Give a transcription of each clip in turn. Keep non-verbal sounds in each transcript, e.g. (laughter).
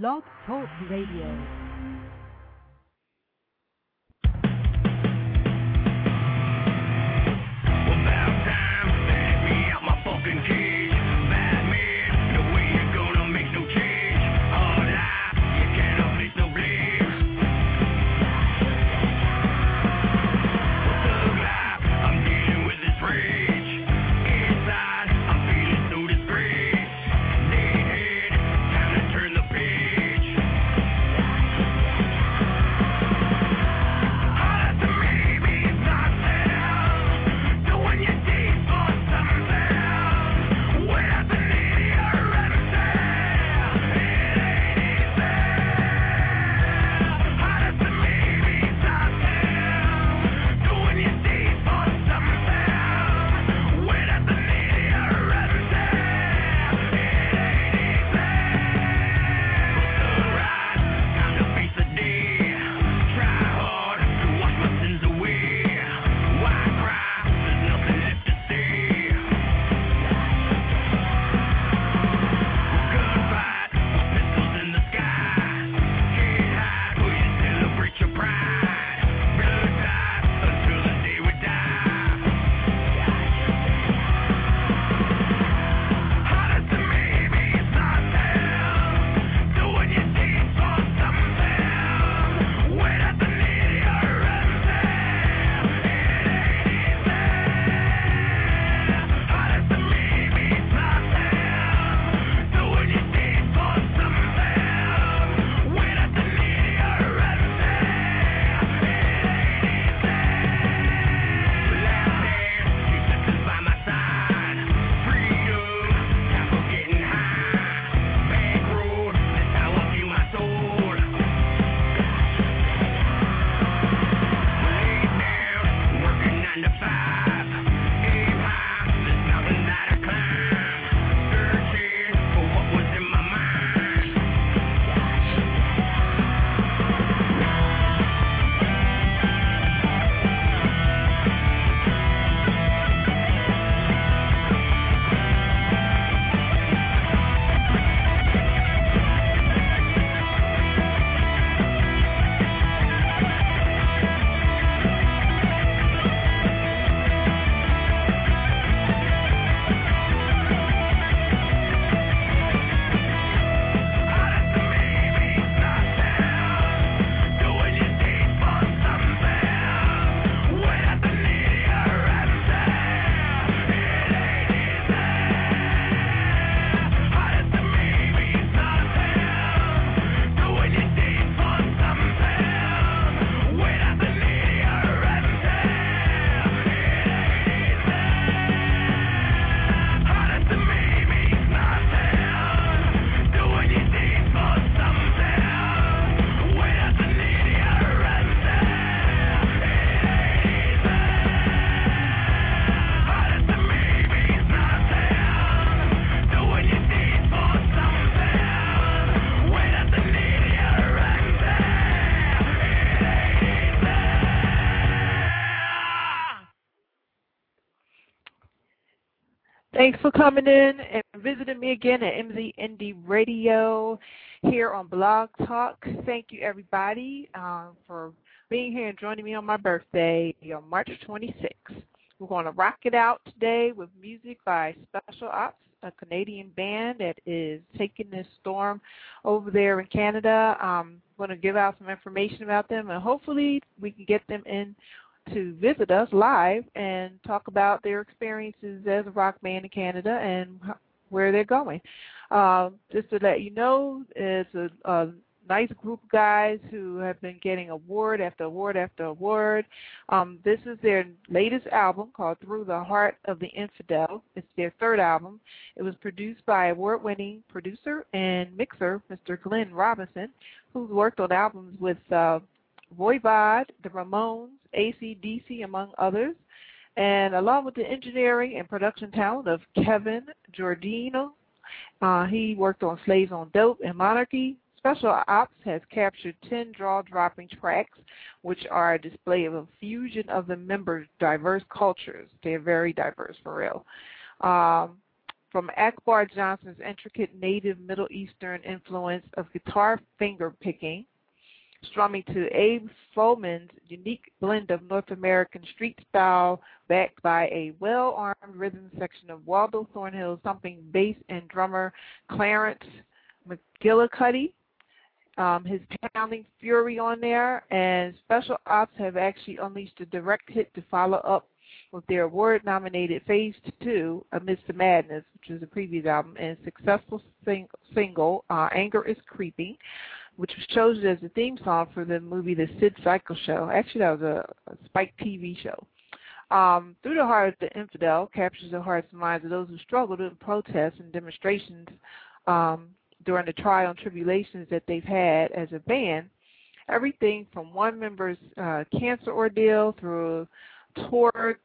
Blog Talk Radio. Thanks for coming in and visiting me again at MZ Indie Radio here on Blog Talk. Thank you, everybody, uh, for being here and joining me on my birthday on March 26th. We're going to rock it out today with music by Special Ops, a Canadian band that is taking this storm over there in Canada. I'm going to give out some information about them, and hopefully we can get them in to visit us live and talk about their experiences as a rock band in Canada and where they're going. Um, just to let you know, it's a, a nice group of guys who have been getting award after award after award. Um, this is their latest album called Through the Heart of the Infidel. It's their third album. It was produced by award-winning producer and mixer Mr. Glen Robinson, who's worked on albums with uh, Voivod, the Ramones, AC/DC, among others. And along with the engineering and production talent of Kevin Giordino, uh, he worked on Slaves on Dope and Monarchy, Special Ops has captured 10 jaw-dropping tracks, which are a display of a fusion of the members' diverse cultures. They're very diverse, for real. Um, from Akbar Johnson's intricate native Middle Eastern influence of guitar finger picking, strumming to Abe Froman's unique blend of North American street style backed by a well-armed rhythm section of Waldo Thornhill's thumping bass and drummer Clarence McGillacutty. Um, his pounding fury on there, and Special Ops have actually unleashed a direct hit to follow up with their award-nominated Phase 2, Amidst the Madness, which is a previous album, and successful sing- single, uh, Anger is Creeping, which was chosen as the theme song for the movie The Sid Cycle Show. Actually, that was a, a Spike TV show. Um, Through the Heart of the Infidel captures the hearts and minds of those who struggled in protests and demonstrations um, during the trial and tribulations that they've had as a band. Everything from one member's uh, cancer ordeal through tour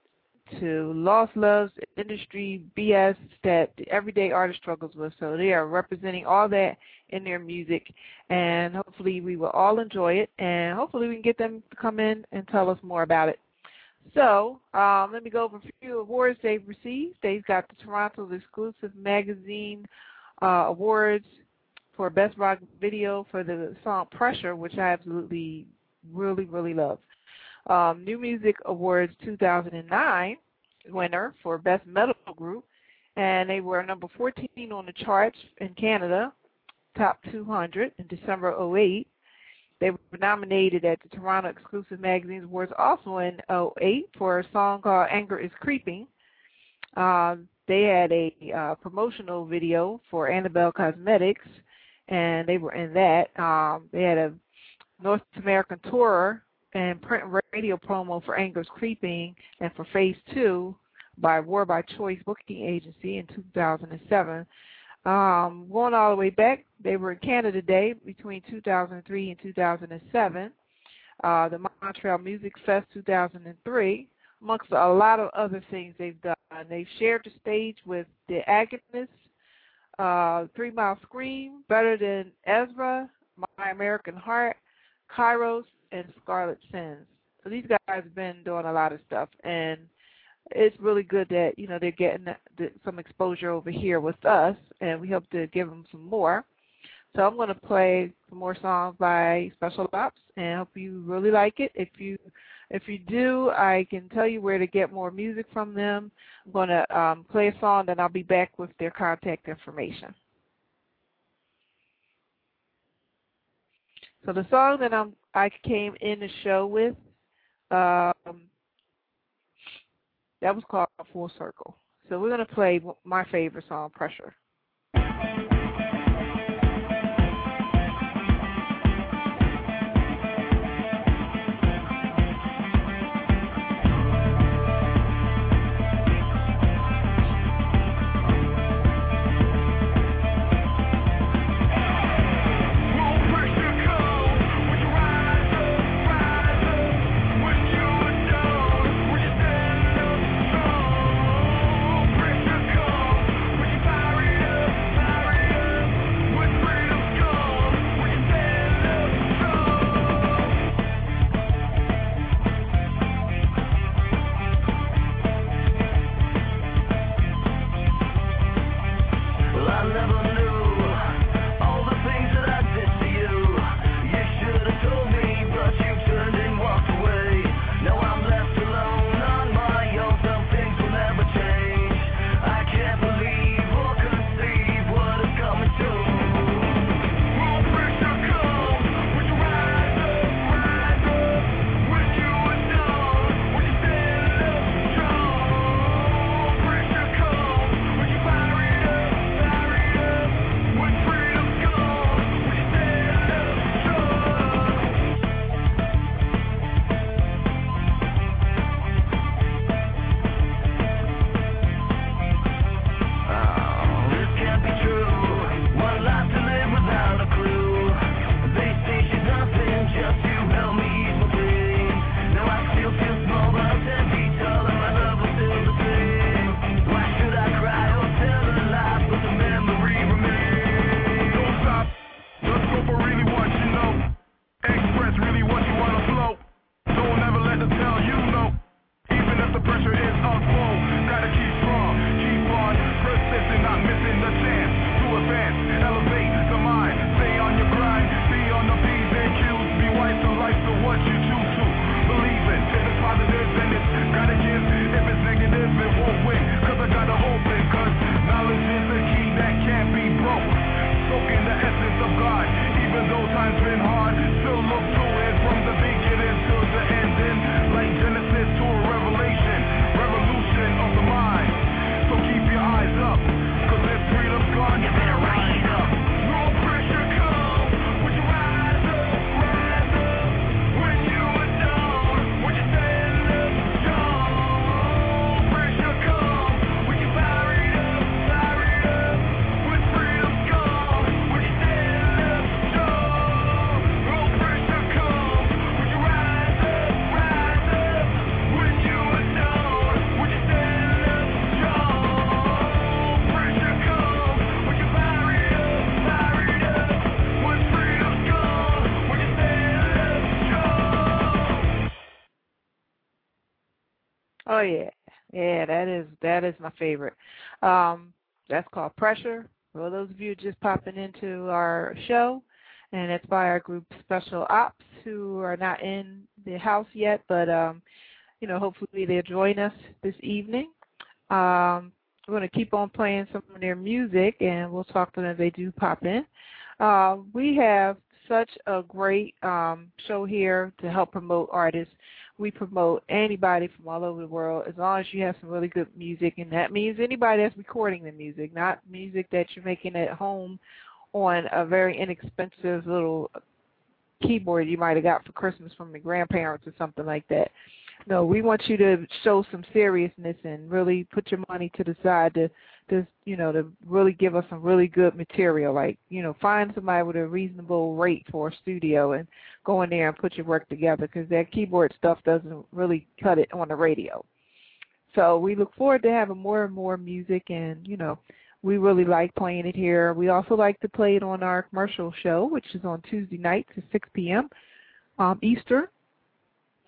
to lost loves, industry BS that the everyday artist struggles with. So they are representing all that in their music, and hopefully we will all enjoy it, and hopefully we can get them to come in and tell us more about it. So um, let me go over a few awards they've received. They've got the Toronto's exclusive magazine uh, awards for Best Rock Video for the song Pressure, which I absolutely, really, really love. Um, New Music Awards 2009 winner for Best Metal Group, and they were number 14 on the charts in Canada, top 200 in December 08. They were nominated at the Toronto Exclusive Magazines Awards also in 08 for a song called Anger is Creeping. Uh, they had a uh, promotional video for Annabelle Cosmetics, and they were in that. Um, they had a North American tour and print and radio promo for Anger is Creeping and for Phase 2 by War by Choice Booking Agency in 2007. Um, going all the way back, they were in Canada Day between 2003 and 2007. Uh, the Montreal Music Fest 2003, amongst a lot of other things they've done. They've shared the stage with the Agonists, uh, Three Mile Scream, Better Than Ezra, My American Heart, Kairos, and Scarlet Sins. So these guys have been doing a lot of stuff, and it's really good that you know they're getting the, the, some exposure over here with us, and we hope to give them some more. So I'm going to play some more songs by Special Ops, and I hope you really like it. If you if you do, I can tell you where to get more music from them. I'm going to um, play a song, then I'll be back with their contact information. So the song that I'm I came in the show with, um, that was called Full Circle. So we're gonna play my favorite song, Pressure. You choose is my favorite. Um, that's called Pressure. For those of you just popping into our show, and it's by our group Special Ops, who are not in the house yet, but um, you know, hopefully they'll join us this evening. Um, we're going to keep on playing some of their music, and we'll talk to them as they do pop in. Uh, we have such a great um, show here to help promote artists. We promote anybody from all over the world as long as you have some really good music, and that means anybody that's recording the music, not music that you're making at home on a very inexpensive little keyboard you might have got for Christmas from your grandparents or something like that. No, we want you to show some seriousness and really put your money to the side to, to you know, to really give us some really good material. Like, you know, find somebody with a reasonable rate for a studio and go in there and put your work together because that keyboard stuff doesn't really cut it on the radio. So we look forward to having more and more music and, you know, we really like playing it here. We also like to play it on our commercial show, which is on Tuesday nights at 6 p.m. Um, Eastern.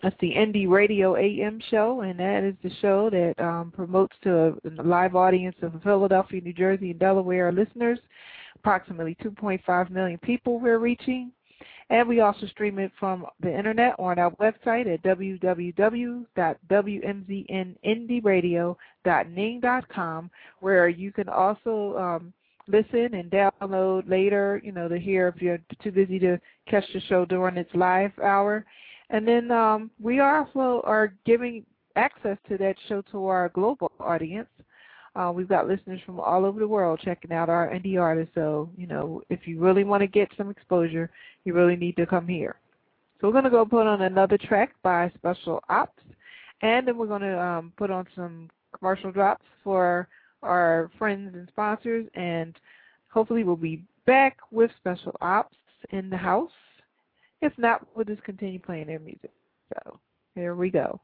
That's the Indie Radio AM show, and that is the show that um, promotes to a, live audience of Philadelphia, New Jersey, and Delaware listeners. Approximately 2.5 million people we're reaching. And we also stream it from the internet on our website at www.wmznindieradio.ning.com, where you can also um, listen and download later, you know, to hear if you're too busy to catch the show during its live hour. And then um, we also are giving access to that show to our global audience. Uh, we've got listeners from all over the world checking out our indie artists. So, you know, if you really want to get some exposure, you really need to come here. So we're going to go put on another track by Special Ops, and then we're going to um, put on some commercial drops for our friends and sponsors, and hopefully we'll be back with Special Ops in the house. If not, we'll just continue playing their music. So here we go.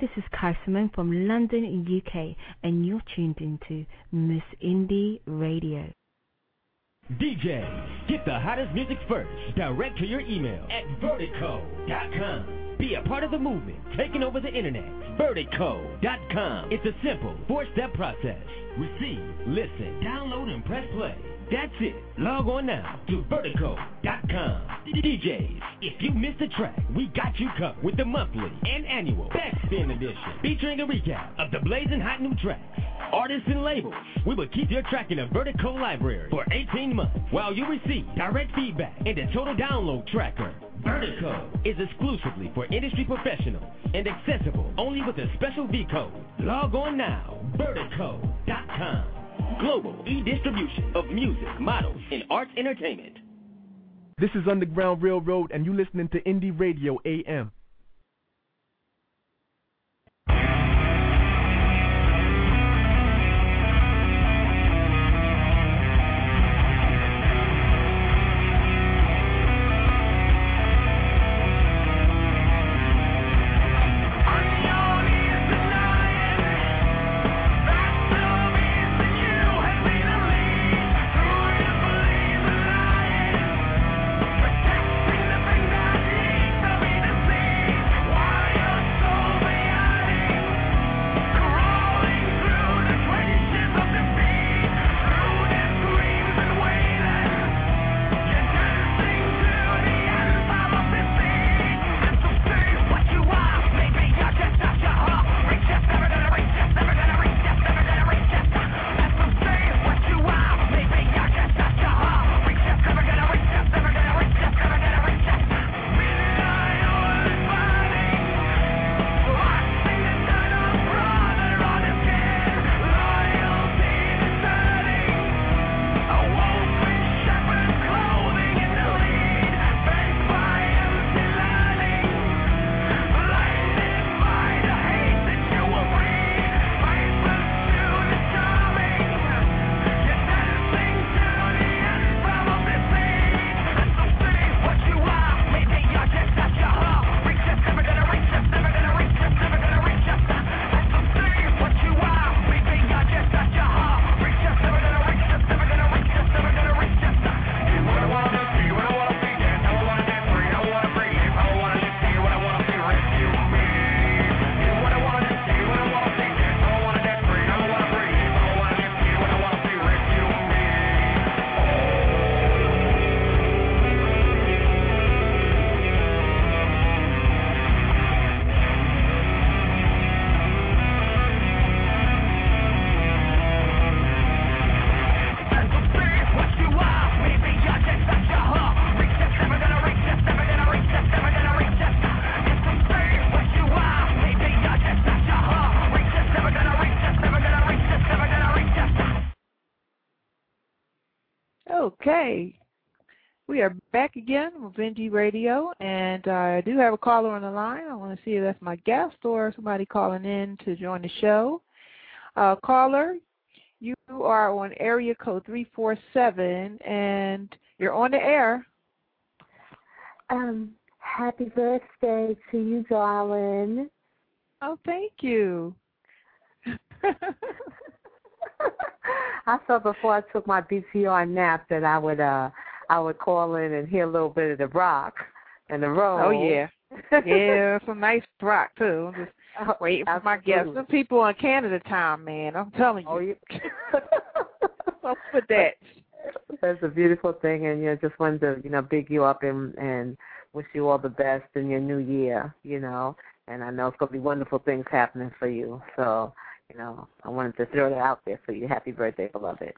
This is Carson from London, UK, and you're tuned into Miss Indie Radio. DJ, get the hottest music first, direct to your email at vertico.com. Be a part of the movement, taking over the internet. Vertico.com. It's a simple four-step process. Receive, listen, download, and press play. That's it. Log on now to vertico.com. DJs, if you missed a track, we got you covered with the monthly and annual Best Spin Edition, featuring a recap of the blazing hot new tracks. Artists and labels, we will keep your track in a Vertico library for 18 months while you receive direct feedback and a total download tracker. Vertico is exclusively for industry professionals and accessible only with a special V code. Log on now, vertico.com. Global e-distribution of music, models, and arts entertainment. This is Underground Railroad, and you listening to Indie Radio AM. We are back again with Indie Radio, and I do have a caller on the line. I want to see if that's my guest or somebody calling in to join the show. Uh, caller, you are on area code 347, and you're on the air. Um, happy birthday to you, darling. Oh, thank you. (laughs) I thought before I took my BTR nap that I would uh I would call in and hear a little bit of the rock and the roll. Oh yeah, yeah, some nice rock too. I'm just (laughs) Oh, waiting for my guests. Some people in Canada time, man. I'm telling you. Oh, you. so for that. That's a beautiful thing, and you know, just wanted to you know big you up and and wish you all the best in your new year. You know, and I know it's gonna be wonderful things happening for you. So you know, I wanted to throw that out there for you. Happy birthday, beloved.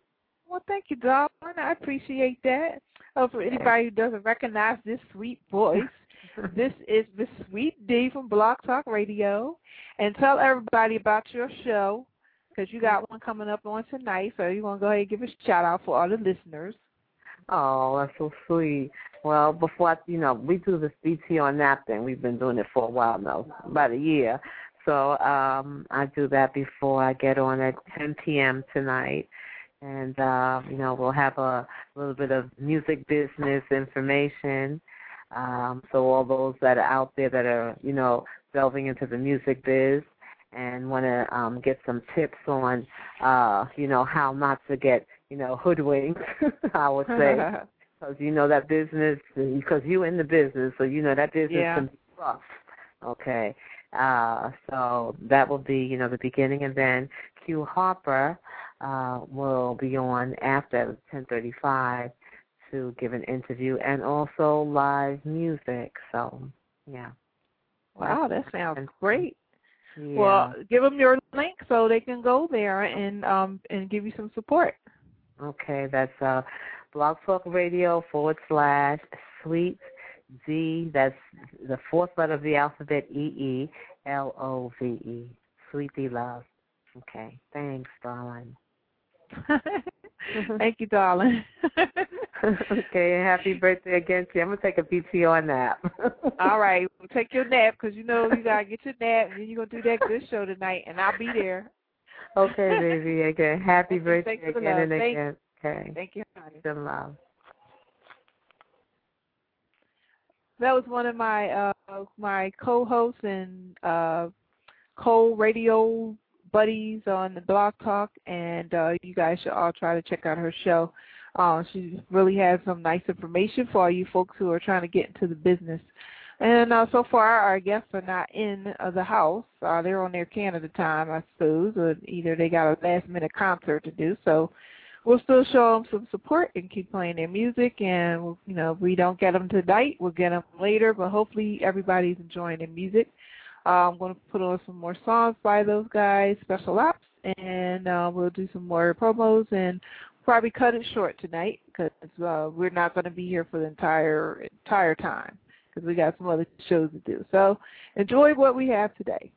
Well, thank you, darling. I appreciate that. Oh, for anybody who doesn't recognize this sweet voice, (laughs) this is Miss Sweet D from Blog Talk Radio. And tell everybody about your show because you got one coming up on tonight. So you want to go ahead and give a shout out for all the listeners. Oh, that's so sweet. Well, before I, you know, we do this BTR nap thing. We've been doing it for a while now, about a year. So um I do that before I get on at 10 p.m. tonight. And, uh, you know, we'll have a little bit of music business information. Um, so all those that are out there that are, you know, delving into the music biz and want to um, get some tips on, uh, you know, how not to get, you know, hoodwinked, (laughs) I would say. (laughs) Because you know that business, because you in the business, so you know that business Yeah. can be rough. Okay, uh, so that will be, you know, the beginning, and then Q Harper uh, will be on after 10:35 to give an interview and also live music. So, yeah. Wow, that sounds great. Yeah. Well, give them your link so they can go there and um and give you some support. Okay, that's uh, Blog Talk Radio forward slash Sweet D. That's the fourth letter of the alphabet E E L O V E. Sweet D Love. Okay, thanks, darling. (laughs) Thank you, darling. (laughs) okay, happy birthday again to you. I'm gonna take a PTO nap. (laughs) All right, well, take your nap because you know you gotta get your nap, and then you're gonna do that good show tonight, and I'll be there. Okay, baby. Again, happy Thank birthday again love. and Thank- again. Okay, Thank you, honey. good love. That was one of my uh my co-hosts and uh co-radio buddies on the Blog Talk, and uh you guys should all try to check out her show. Uh, she really has some nice information for all you folks who are trying to get into the business. And uh, so far, our guests are not in uh, the house. Uh, they're on their Canada time, I suppose, or either they got a last-minute concert to do. So we'll still show them some support and keep playing their music. And you know, if we don't get them tonight, we'll get them later. But hopefully, everybody's enjoying their music. Uh, I'm going to put on some more songs by those guys, special ops, and uh, we'll do some more promos and probably cut it short tonight because uh, we're not going to be here for the entire entire time because we got some other shows to do. So enjoy what we have today.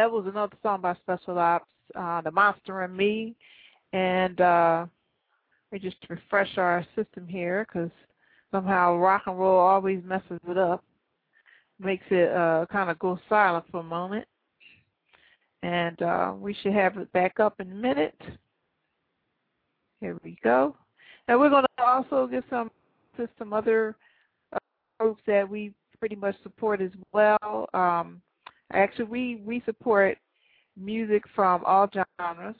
That was another song by Special Ops, uh, The Monster and Me. And uh, we just refresh our system here because somehow rock and roll always messes it up, makes it uh, kind of go silent for a moment. And uh, we should have it back up in a minute. Here we go. Now we're going to also get some some other uh, groups that we pretty much support as well. Um, actually, we we support music from all genres,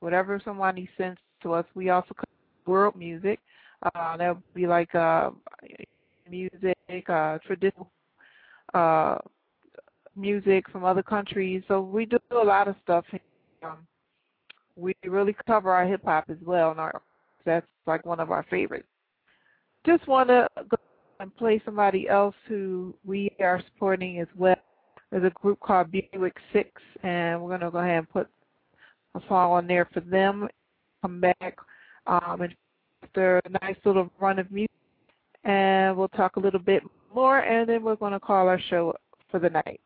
whatever somebody sends to us. We also cover world music. Uh, that would be like uh, music, uh, traditional uh, music from other countries. So we do a lot of stuff. Um, we really cover our hip hop as well, and our that's like one of our favorites. Just want to go and play somebody else who we are supporting as well. There's a group called Buick Six, and we're going to go ahead and put a song on there for them. Come back um, and after a nice little run of music, and we'll talk a little bit more, and then we're going to call our show for the night.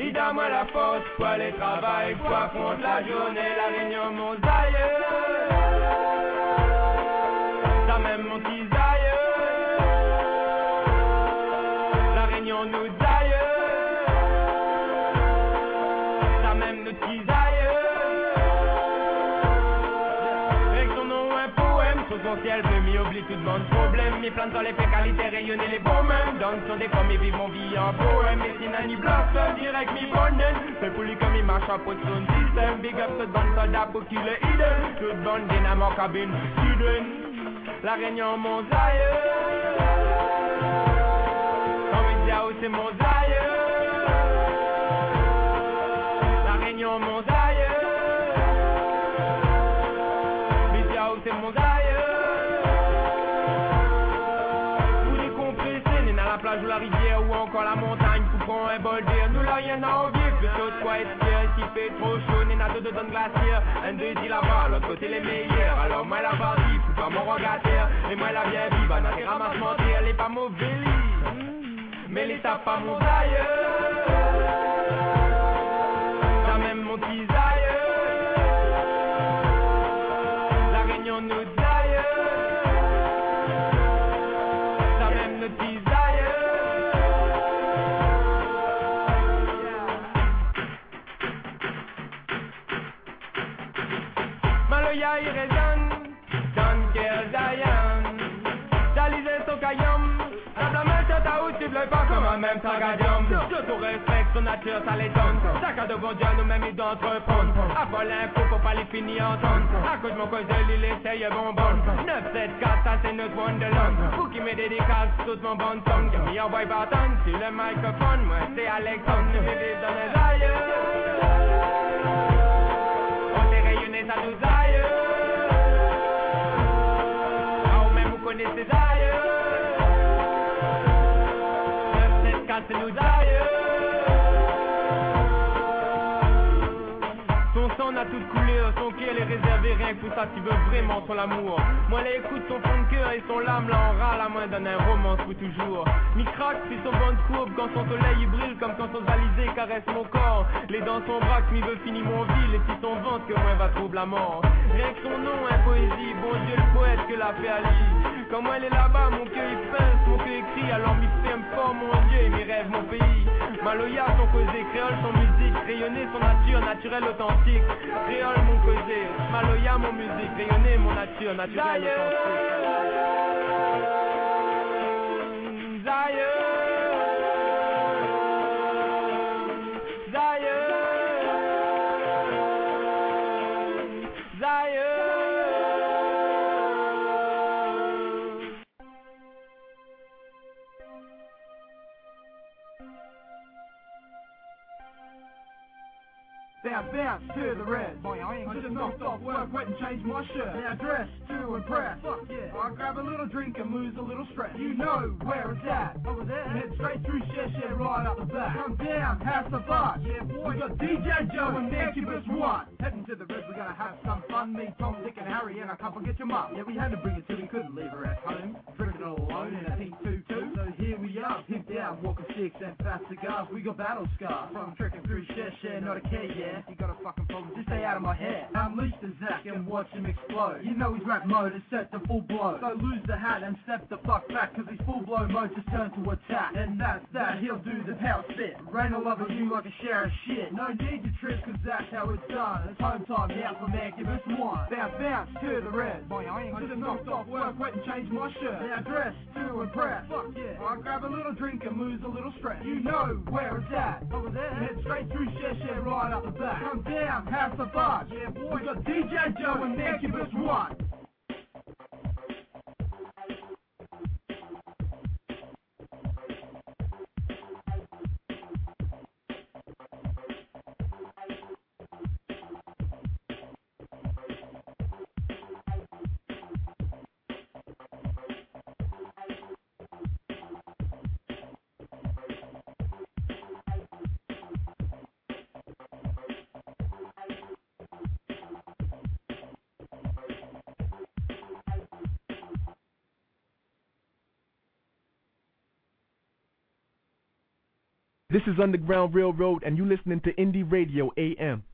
Il donne moi la force pour aller travailler, pour affronter la journée, la réunion, mon. Ça même mon son ciel bleu, m'y tout problème. Mes les fécalités rayonner les mêmes. Donne sur des pommes et vive mon vie en direct mi bonne. Pour lui comme il marche en pot son système. Big up toute bande soldat pour qu'il hidden. Toute bande dynamo cabine. La réunion mon zaïeux. Comme il dit, oh, c'est mon zaïeux. Trop chaud, deux de donne glaciaire, un deux dit là-bas, l'autre côté les meilleurs, alors moi la partie, faut pas mon regataire, et moi la bien vive, à notre ramasse mentir, elle est pas mauvais mais les tape pas mon aïeux, nature ça l'étonne. Chacun de bon Dieu nous-mêmes il d'entreprendre. Avant l'info pour pas les finir entendre. À cause de mon cause il essaye bonbon. 9, 7, 4, ça c'est notre Wonderland. Pour qui me dédicace toute mon bon son. Qui m'y envoie par tonne sur le microphone. Moi c'est Alexandre, je vivre dans les aïeux. On s'est rayonné, ça nous aïeux. Ah, même vous connaissez aïeux. 9, 7, 4, c'est nous aïeux. conquérir les réserves. Rien que pour ça tu veux vraiment son amour. Moi elle écoute son fond de cœur et son lame là en râle à moins d'un un romance pour toujours. Mi craque fait son bon de courbe quand son soleil il brille comme quand son alizé caresse mon corps. Les dents son braque, mi veut finir mon ville et si son ventre que moi va trouble la mort. Rien que son nom, un poésie, bon Dieu le poète que la fait Ali. Quand moi elle est là-bas, mon cœur il pince, mon cœur écrit, alors mi ferme fort mon Dieu et mes rêves, mon pays. Maloya, son causé, créole, son musique, rayonner son nature, naturelle, authentique. Créole, mon causé, Maloya, mon musique, rayonner mon nature, naturelle, authentique. Bounce, bounce to the red. Boy, I ain't I just knocked off work, went and changed my shirt. Now dress to impress. Fuck yeah. I grab a little drink and lose a little stress. You know where it's at. Over there. Head straight through shit, shit right up the back. Come down, have some fun. Yeah, boy. We got DJ Joe and Incubus One. Heading to the red, we're gonna have some fun. Me, Tom, Dick, and Harry, and a couple get your mum. Yeah, we had to bring it to, we couldn't leave her at home. Drinking all alone in a pink tutu. So here we are, pimped out, walking sticks and fast cigars. We got battle scars from trekking through shit, shit, not a care, yeah. You got a fucking problem, just stay out of my head. Unleash the Zack and watch him explode. You know his rap mode is set to full blow. So lose the hat and step the fuck back, cause his full blow mode just turned to attack. And that's that, he'll do the power spit. Rain all over you like a shower of shit. No need to trip, cause that's how it's done. It's home time now for Mancubus One. Bounce, bounce to the red. Boy, I ain't just knocked off work, went and changed my shirt. Now dress to impress. Fuck yeah. I grab a little drink and lose a little stress. You know where it's at. Over there. Head straight through shit, shit right up the back. Come down, have the bar. Yeah, boy. We got DJ Joe and Mancubus One. This is Underground Railroad, and you listening to Indie Radio AM.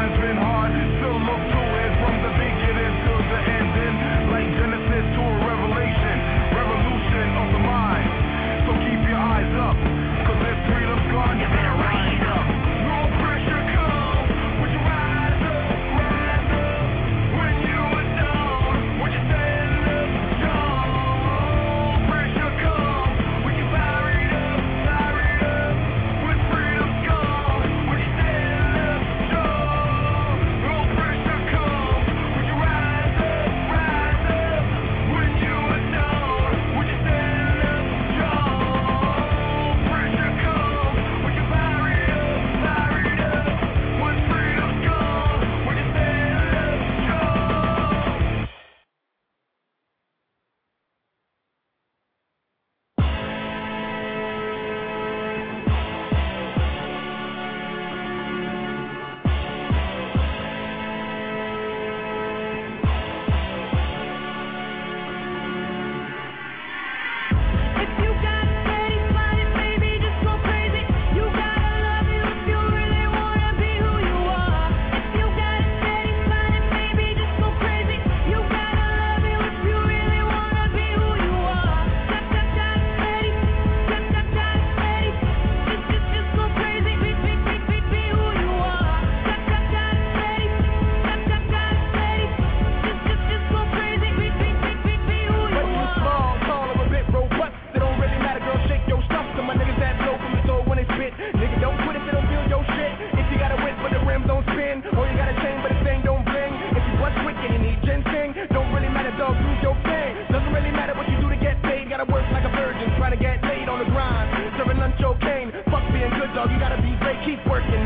I've been keep working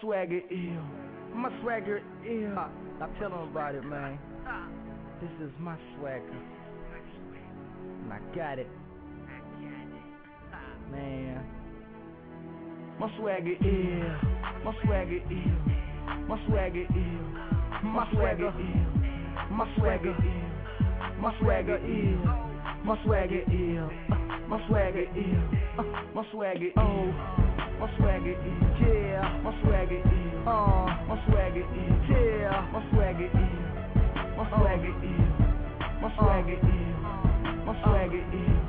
swagger ill. My swagger ill. I tell them about it, man. This is my swagger. And I got it. Man. My swagger ill. My swagger ill. My swagger ill. My swagger ill. My swagger ill. My swagger ill. My swagger ill. Uh, My swagger ill. Uh, My swagger ill. My swagger is, yeah. My swagger is, uh. My swagger is, yeah. My swagger is, my swagger is, my swagger is, my swagger is,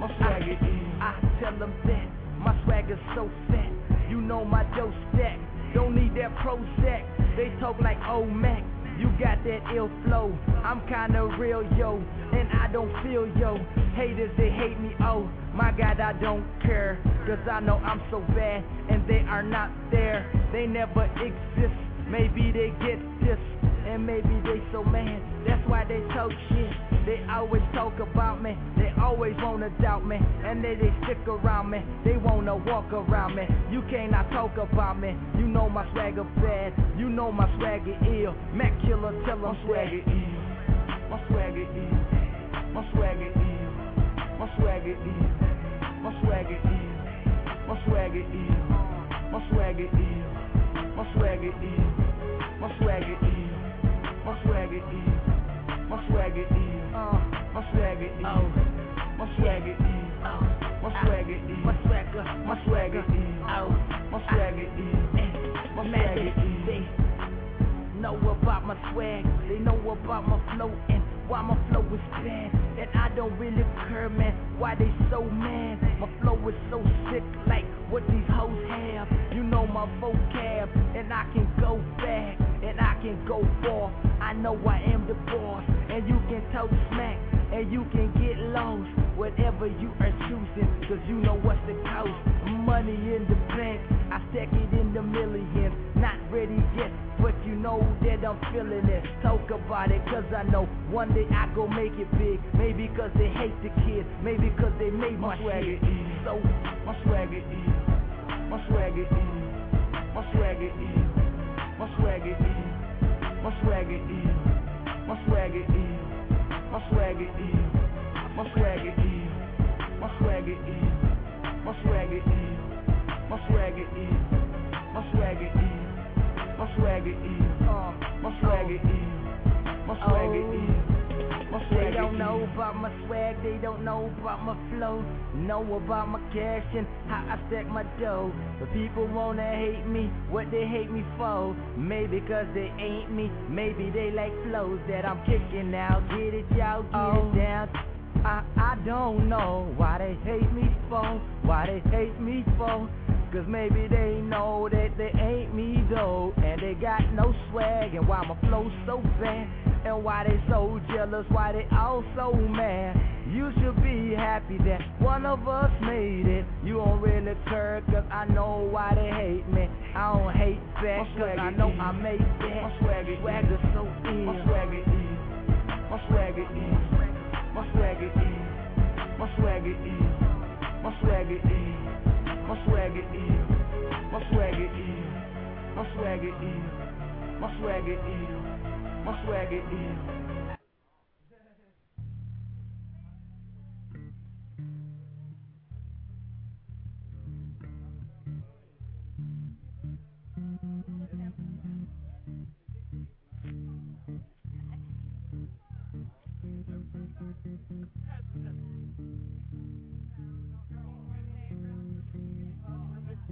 my swagger is. I tell them that my swagger's so fat. You know my dough stack. Don't need that Prozac. They talk like old Mac. You got that ill flow. I'm kinda real, yo, and I don't feel yo. Haters, they hate me, oh my god, I don't care. Cause I know I'm so bad, and they are not there. They never exist. Maybe they get this, and maybe they so mad. That's why they talk shit. They always talk about me. They always wanna doubt me, and they they stick around me. They wanna walk around me. You cannot talk about me. You know my swagger bad. You know my swagger ill. Mac killer, tell 'em swagger ill. My swagger ill. My swagger is, my swagger is, my swagger is, my swagger is, my swagger is, my swagger is, my swagger is, my swagger is, my swagger is, my swagger is, oh. my oh. ah. swagger is, my swagger, my swagger oh. my swagger is, eh. my swagger is. They know about my swag, they know about my flow and why my flow is bad. And I don't really care, man, why they so mad. My flow is so sick, like what these hoes have. You know my vocab, and I can go back, and I can go far. I know I am the boss, and you can talk smack, and you can get lost. Whatever you are choosing, cause you know what's the cost. Money in the bank, I stack it in the millions. Not ready yet, but you know that I'm feeling it. Talk about it, cause I know one day I go make it big. Maybe cause they hate the kid, maybe cause they made my, swagger shit. is, So, my swagger is, my swagger is, my swagger is, my swagger is, my swagger is, my swagger is, my swagger is, my swagger is, my swagger is, my swagger is, my swagger is, my swagger is, my swagger is, my swagger is, um, my swagger is, my oh. They swagger don't know about my swag, they don't know about my flow. Know about my cash and how I stack my dough. But people wanna hate me, what they hate me for? Maybe cause they ain't me, maybe they like flows that I'm kicking now. Get it, y'all, get it down. I, I don't know why they hate me for, why they hate me for. Cause maybe they know that they ain't me though. And they got no swag and why my flow's so bad. And why they so jealous, why they all so mad. You should be happy that one of us made it. You don't really care cause I know why they hate me. I don't hate back cause I know I made that My swagger Swagger so ill. My swagger is, my swagger is, my swagger is, my swagger is, my swagger is, my swagger is, my swagger is, my swagger is, my swagger is, my swagger is. Stood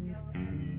yeah.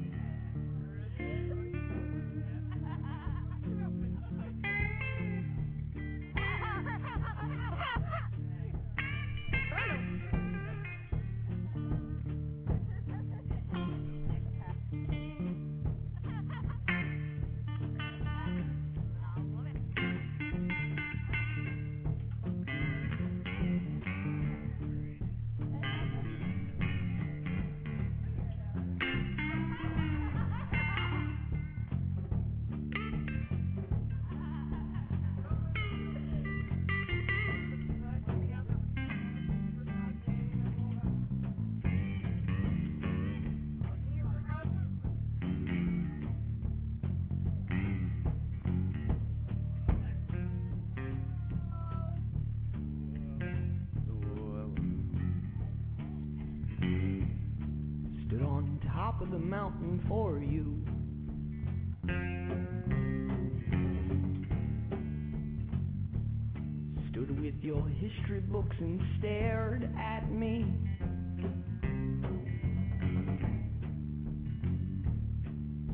History books and stared at me.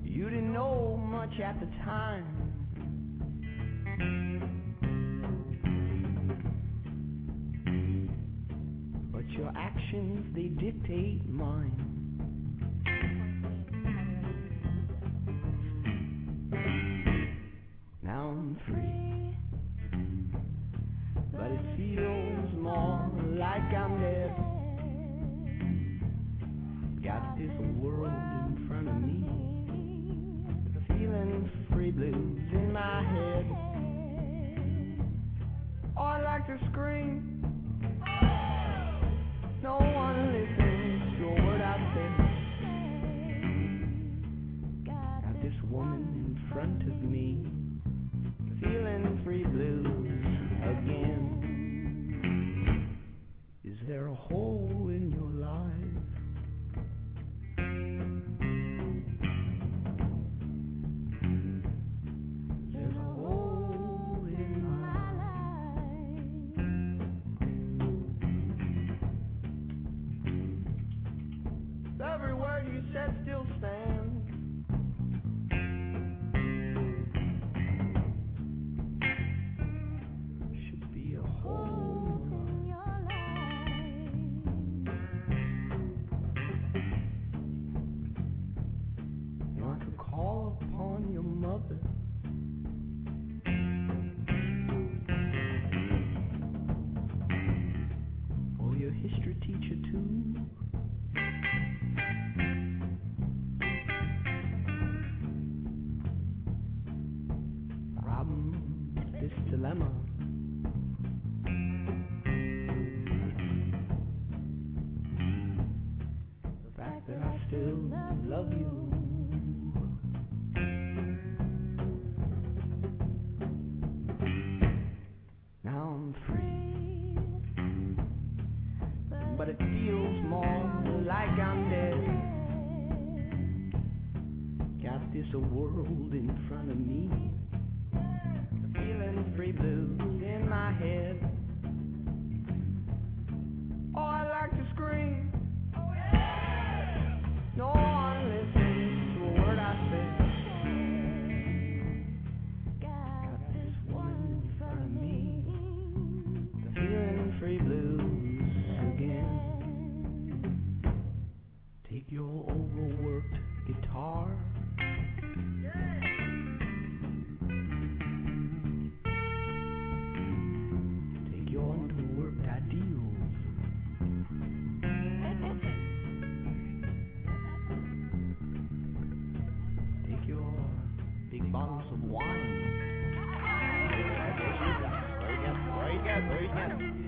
You didn't know much at the time. But your actions, they dictate mine. bottles of wine. There you go. There